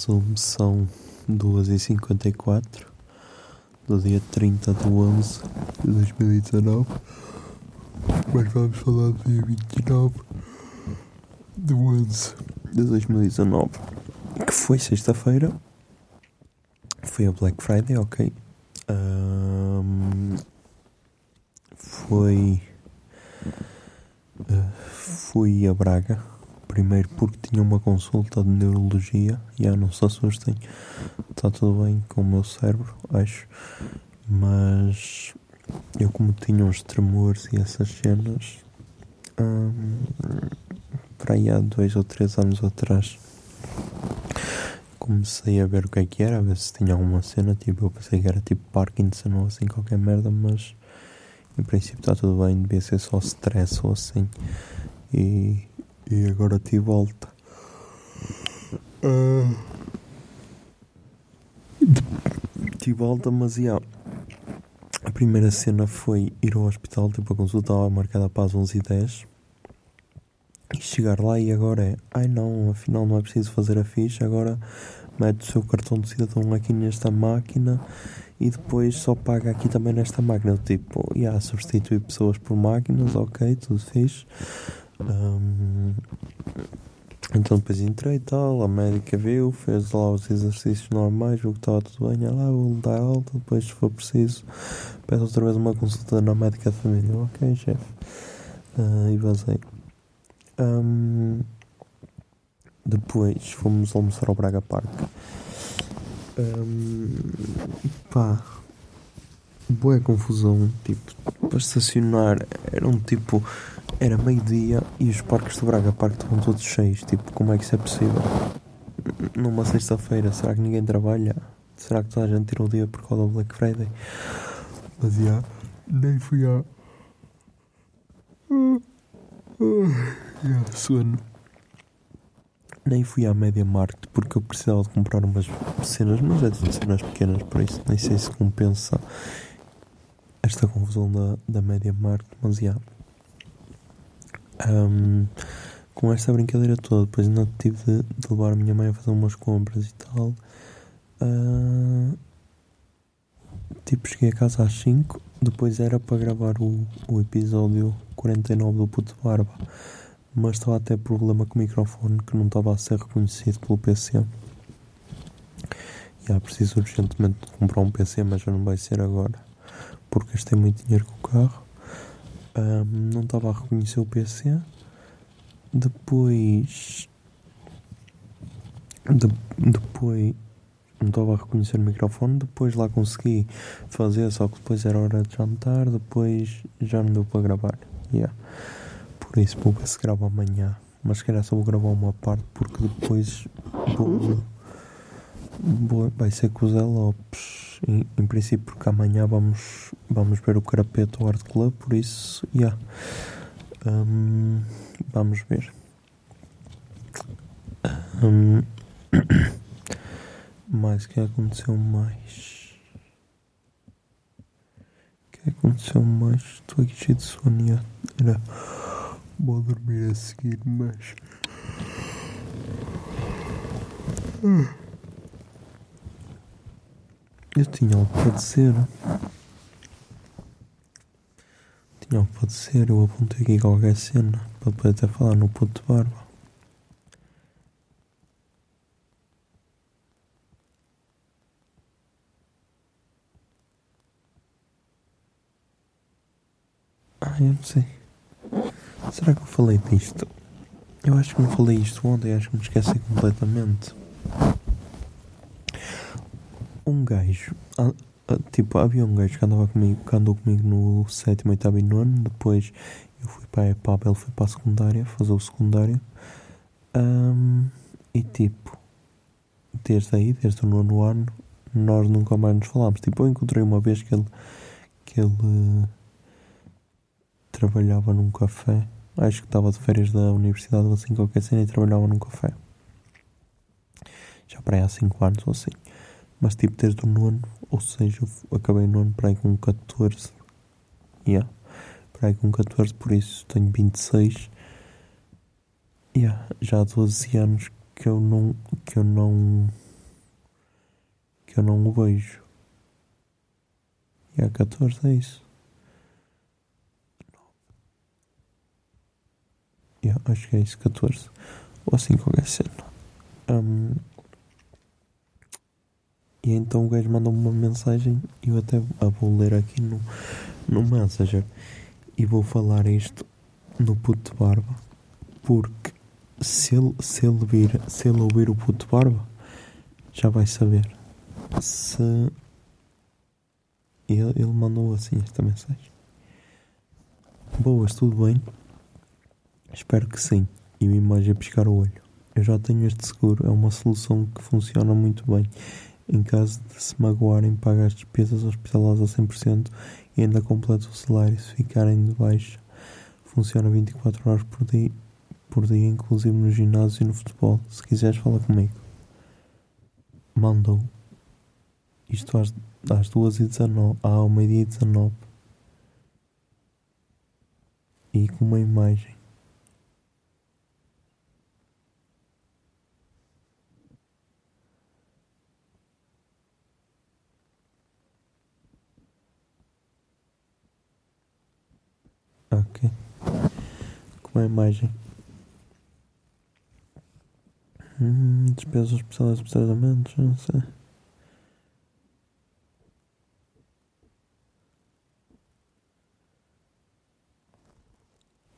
Zoom, são 2h54 do dia 30 de 11 de 2019. Mas vamos falar do dia 29 de 11 de 2019, que foi sexta-feira. Foi a Black Friday, ok. Ahm, foi. ah, fui a Braga. Primeiro porque tinha uma consulta de neurologia. Ah, não se assustem, está tudo bem com o meu cérebro, acho. Mas eu, como tinha uns tremores e essas cenas, hum, para aí há dois ou três anos atrás, comecei a ver o que é que era, a ver se tinha alguma cena. Tipo, eu pensei que era tipo Parkinson ou assim, qualquer merda, mas em princípio está tudo bem, devia ser só stress ou assim. E, e agora te volta. Ah. Te volta, mas já. A primeira cena foi ir ao hospital, tipo, a consulta estava marcada para as 11h10. E chegar lá e agora é, ai não, afinal não é preciso fazer a ficha, agora mete o seu cartão de cidadão aqui nesta máquina e depois só paga aqui também nesta máquina. Tipo, já, substituir pessoas por máquinas, ok, tudo fixe. Ahm, então depois entrei e tal, a médica viu, fez lá os exercícios normais, viu que estava tudo bem, ela ah, vou dar alta, depois se for preciso, peço outra vez uma consulta na médica de família. Ok, chefe. Ah, e vazei. Ahm, depois fomos almoçar ao Braga Park. Ahm, pá, boa confusão, tipo, para estacionar era um tipo, era meio-dia e os parques do Braga Park estavam todos cheios, tipo, como é que isso é possível? Numa sexta-feira, será que ninguém trabalha? Será que toda a gente tirou o dia por causa do Black Friday? Mas já, nem fui a... Já, sono. Nem fui à Media Market porque eu precisava de comprar umas cenas, mas é de cenas pequenas, por isso nem sei se compensa esta confusão da, da Media Market, mas já. Ahm, com esta brincadeira toda, depois ainda tive de, de levar a minha mãe a fazer umas compras e tal. Ah, tipo, cheguei a casa às 5, depois era para gravar o, o episódio 49 do Puto Barba, mas estava até problema com o microfone que não estava a ser reconhecido pelo PC. Já preciso urgentemente comprar um PC, mas já não vai ser agora, porque gastei muito dinheiro com o carro. Ahm, não estava a reconhecer o PC. Depois. de- depois. Não estava a reconhecer o microfone. Depois lá consegui fazer, só que depois era hora de jantar. Depois já não deu para gravar. Yeah. Por isso vou ver se gravo amanhã. Mas se calhar só vou gravar uma parte porque depois vou. Vou- vai ser com o Zé Lopes. Em, em princípio, porque amanhã vamos, vamos ver o Carapeto Art Club. Por isso, yeah. Hum, vamos ver. Hum, mais o que aconteceu mais? O que aconteceu mais? Estou aqui cheio de sono. já. Era vou dormir a seguir, mas. Eu tinha algo para dizer. Tinha algo para dizer. Eu apontei aqui qualquer cena para poder até falar no puto de barba. Ah, eu não sei. Será que eu falei disto? Eu acho que não falei isto ontem, acho que me esqueci completamente. Um gajo, ah, ah, tipo, havia um gajo que andava comigo, que andou comigo no sétimo, oitavo e nono, depois eu fui para a EPAB, ele foi para a secundária, fazer o secundário. Ahm, e tipo, desde aí, desde o nono ano, nós nunca mais nos falámos. Tipo, eu encontrei uma vez que ele, que ele trabalhava num café. Acho que estava de férias da universidade ou assim, qualquer cena, e trabalhava num café. Já para aí há 5 anos ou assim. Mas tipo, desde o nono, ou seja, eu acabei o nono para aí com 14. Yeah. Para aí com 14, por isso tenho 26. Yeah. Já há 12 anos que eu não. que eu não. que eu não o vejo. E há 14 é isso. Yeah, acho que é isso, 14. Ou assim, qualquer cena. Hum, e então o gajo mandou-me uma mensagem e eu até a vou ler aqui no, no Messenger. E vou falar isto no puto barba. Porque se ele, se ele, vir, se ele ouvir o puto barba, já vai saber. Se. Ele, ele mandou assim esta mensagem. Boas, tudo bem? Espero que sim. E o emoji a piscar o olho. Eu já tenho este seguro, é uma solução que funciona muito bem. Em caso de se magoarem, paga as despesas hospitalares a 100% e ainda completa o salário se ficarem de baixa. Funciona 24 horas por dia, por dia, inclusive no ginásio e no futebol. Se quiseres, fala comigo. Mandou. Isto às, às 2h19, ao meio-dia e 19. E com uma imagem. Ok. Com uma imagem. Hum, despesas especiais tratamentos, não sei.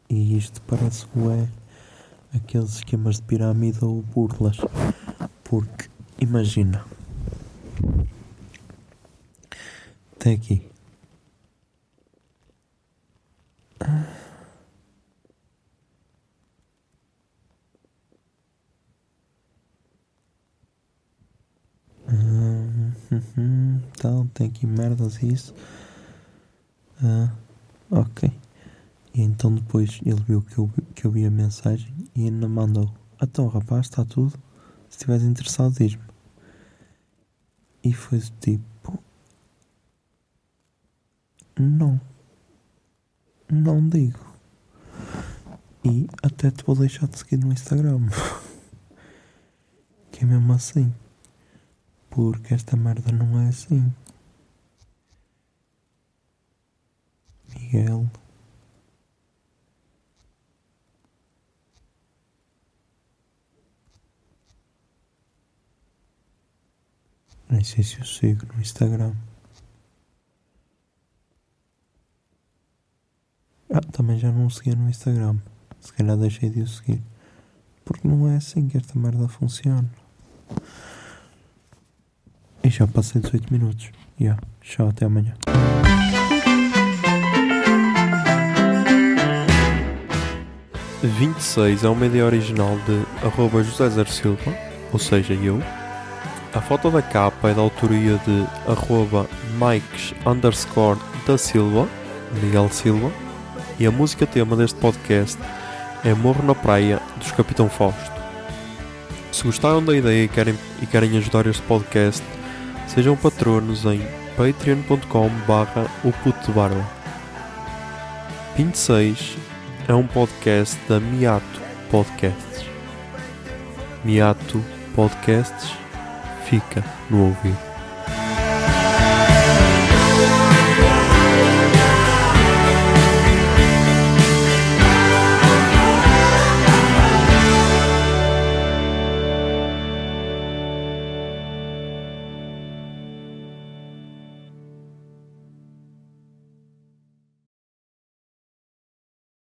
E isto parece é aqueles esquemas de pirâmide ou burlas. Porque, imagina. Até aqui. Hum, uhum, tal, aqui merdas e isso. Ah, ok. E então depois ele viu que eu, que eu vi a mensagem e ainda mandou. Então rapaz, está tudo. Se estiveres interessado, diz-me. E foi do tipo. Não. Não digo. E até te vou deixar de seguir no Instagram. que é mesmo assim. Porque esta merda não é assim. Miguel. Nem sei se eu sigo no Instagram. Ah, também já não seguia no Instagram. Se calhar deixei de o seguir. Porque não é assim que esta merda funciona. E já passei 18 minutos. Yeah. Tchau, até amanhã. É uma ideia original de arroba José Zer Silva, ou seja, eu. A foto da capa é da autoria de arroba Mikes underscore da Silva, Miguel Silva. E a música tema deste podcast é Morro na Praia, dos Capitão Fausto. Se gostaram da ideia e querem, e querem ajudar este podcast, sejam patronos em patreon.com barra o puto de barba. 26 é um podcast da Miato Podcasts. Miato Podcasts fica no ouvido.